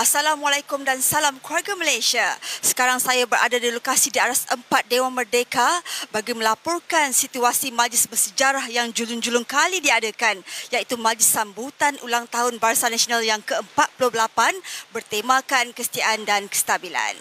Assalamualaikum dan salam keluarga Malaysia. Sekarang saya berada di lokasi di aras 4 Dewan Merdeka bagi melaporkan situasi majlis bersejarah yang julung-julung kali diadakan iaitu majlis sambutan ulang tahun Barisan Nasional yang ke-48 bertemakan kesetiaan dan kestabilan.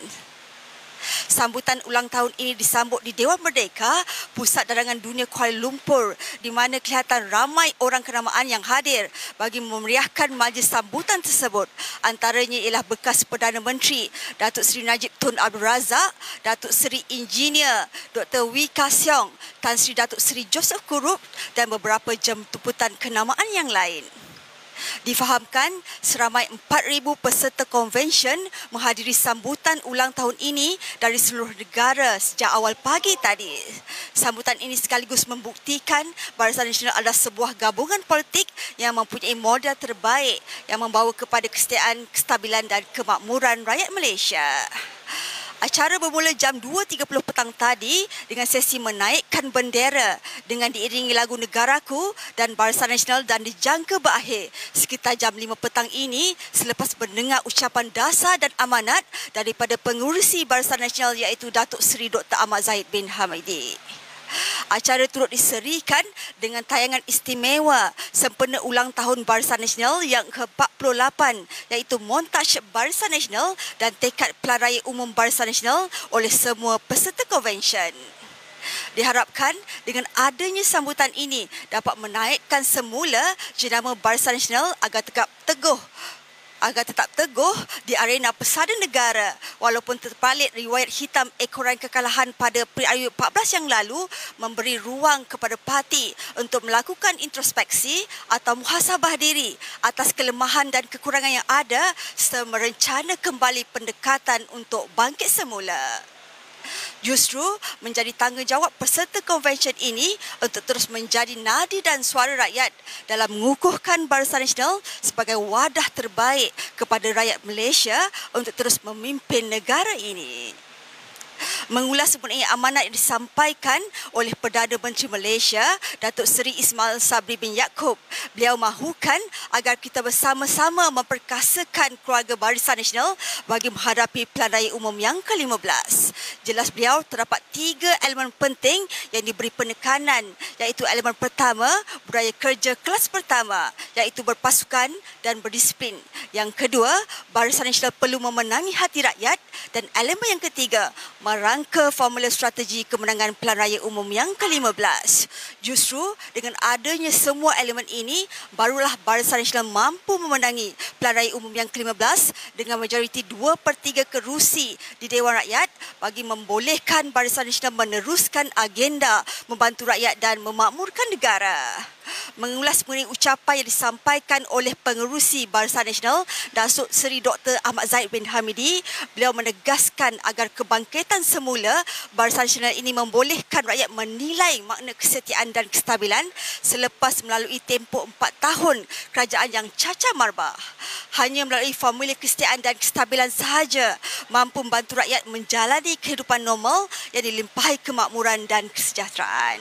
Sambutan ulang tahun ini disambut di Dewan Merdeka, pusat darangan dunia Kuala Lumpur di mana kelihatan ramai orang kenamaan yang hadir bagi memeriahkan majlis sambutan tersebut. Antaranya ialah bekas Perdana Menteri Datuk Seri Najib Tun Abdul Razak, Datuk Seri Engineer Dr. Wee Ka Siong, Tan Sri Datuk Seri Joseph Kurup dan beberapa jemputan kenamaan yang lain. Difahamkan seramai 4,000 peserta konvensyen menghadiri sambutan ulang tahun ini dari seluruh negara sejak awal pagi tadi. Sambutan ini sekaligus membuktikan Barisan Nasional adalah sebuah gabungan politik yang mempunyai modal terbaik yang membawa kepada kesetiaan, kestabilan dan kemakmuran rakyat Malaysia. Acara bermula jam 2.30 petang tadi dengan sesi menaikkan bendera dengan diiringi lagu Negaraku dan Barisan Nasional dan dijangka berakhir sekitar jam 5 petang ini selepas mendengar ucapan dasar dan amanat daripada pengurusi Barisan Nasional iaitu Datuk Seri Dr. Ahmad Zahid bin Hamidi. Acara turut diserikan dengan tayangan istimewa sempena ulang tahun Barisan Nasional yang ke-48 iaitu montaj Barisan Nasional dan tekad pelaraya umum Barisan Nasional oleh semua peserta konvensyen. Diharapkan dengan adanya sambutan ini dapat menaikkan semula jenama Barisan Nasional agar tegak teguh agar tetap teguh di arena pesada negara. Walaupun terpalit riwayat hitam ekoran kekalahan pada periode 14 yang lalu memberi ruang kepada parti untuk melakukan introspeksi atau muhasabah diri atas kelemahan dan kekurangan yang ada serta merencana kembali pendekatan untuk bangkit semula justru menjadi tanggungjawab peserta konvensyen ini untuk terus menjadi nadi dan suara rakyat dalam mengukuhkan Barisan Nasional sebagai wadah terbaik kepada rakyat Malaysia untuk terus memimpin negara ini mengulas mengenai amanat yang disampaikan oleh Perdana Menteri Malaysia, Datuk Seri Ismail Sabri bin Yaakob. Beliau mahukan agar kita bersama-sama memperkasakan keluarga Barisan Nasional bagi menghadapi Pilihan Raya Umum yang ke-15. Jelas beliau terdapat tiga elemen penting yang diberi penekanan iaitu elemen pertama, budaya kerja kelas pertama iaitu berpasukan dan berdisiplin. Yang kedua, Barisan Nasional perlu memenangi hati rakyat dan elemen yang ketiga, merangka formula strategi kemenangan Pelan Raya Umum yang ke-15. Justru dengan adanya semua elemen ini, barulah Barisan Nasional mampu memenangi Pelan Raya Umum yang ke-15 dengan majoriti 2 per 3 kerusi di Dewan Rakyat bagi membolehkan Barisan Nasional meneruskan agenda membantu rakyat dan memakmurkan negara mengulas mengenai ucapan yang disampaikan oleh pengerusi Barisan Nasional Datuk Seri Dr. Ahmad Zaid bin Hamidi. Beliau menegaskan agar kebangkitan semula Barisan Nasional ini membolehkan rakyat menilai makna kesetiaan dan kestabilan selepas melalui tempoh empat tahun kerajaan yang cacar marbah. Hanya melalui formula kesetiaan dan kestabilan sahaja mampu membantu rakyat menjalani kehidupan normal yang dilimpahi kemakmuran dan kesejahteraan.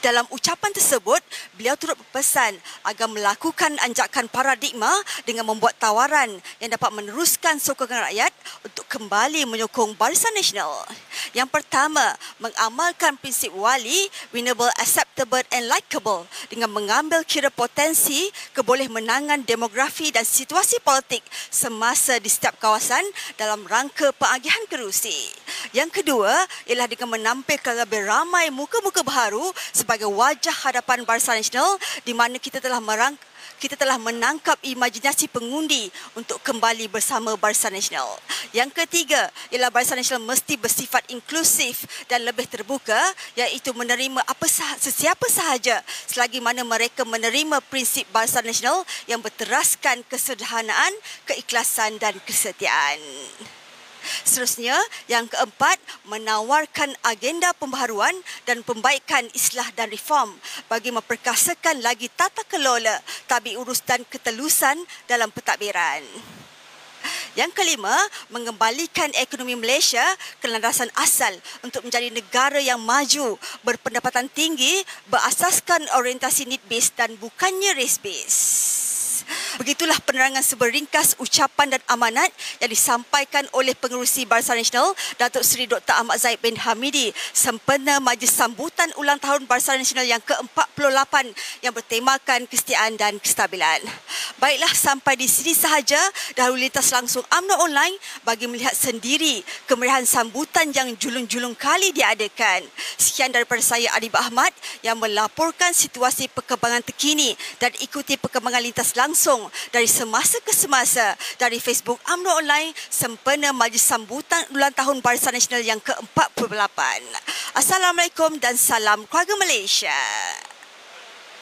Dalam ucapan tersebut, beliau turut berpesan agar melakukan anjakan paradigma dengan membuat tawaran yang dapat meneruskan sokongan rakyat untuk kembali menyokong Barisan Nasional. Yang pertama, mengamalkan prinsip wali, winnable, acceptable and likable dengan mengambil kira potensi keboleh menangan demografi dan situasi politik semasa di setiap kawasan dalam rangka pengagihan kerusi. Yang kedua ialah dengan menampilkan lebih ramai muka-muka baru sebagai wajah hadapan Barisan Nasional di mana kita telah merang kita telah menangkap imajinasi pengundi untuk kembali bersama Barisan Nasional. Yang ketiga ialah Barisan Nasional mesti bersifat inklusif dan lebih terbuka iaitu menerima apa sah- sesiapa sahaja selagi mana mereka menerima prinsip Barisan Nasional yang berteraskan kesederhanaan, keikhlasan dan kesetiaan. Seterusnya, yang keempat, menawarkan agenda pembaharuan dan pembaikan islah dan reform bagi memperkasakan lagi tata kelola, tabi urus dan ketelusan dalam pentadbiran. Yang kelima, mengembalikan ekonomi Malaysia ke landasan asal untuk menjadi negara yang maju, berpendapatan tinggi, berasaskan orientasi need based dan bukannya race based. Begitulah penerangan seberingkas ucapan dan amanat yang disampaikan oleh pengerusi Barisan Nasional Datuk Seri Dr. Ahmad Zaid bin Hamidi sempena majlis sambutan ulang tahun Barisan Nasional yang ke-48 yang bertemakan kesetiaan dan kestabilan. Baiklah sampai di sini sahaja dahulu lintas langsung UMNO online bagi melihat sendiri kemeriahan sambutan yang julung-julung kali diadakan. Sekian daripada saya Adib Ahmad yang melaporkan situasi perkembangan terkini dan ikuti perkembangan lintas langsung dari semasa ke semasa dari Facebook UMNO online sempena majlis sambutan ulang tahun Barisan Nasional yang ke-48. Assalamualaikum dan salam keluarga Malaysia.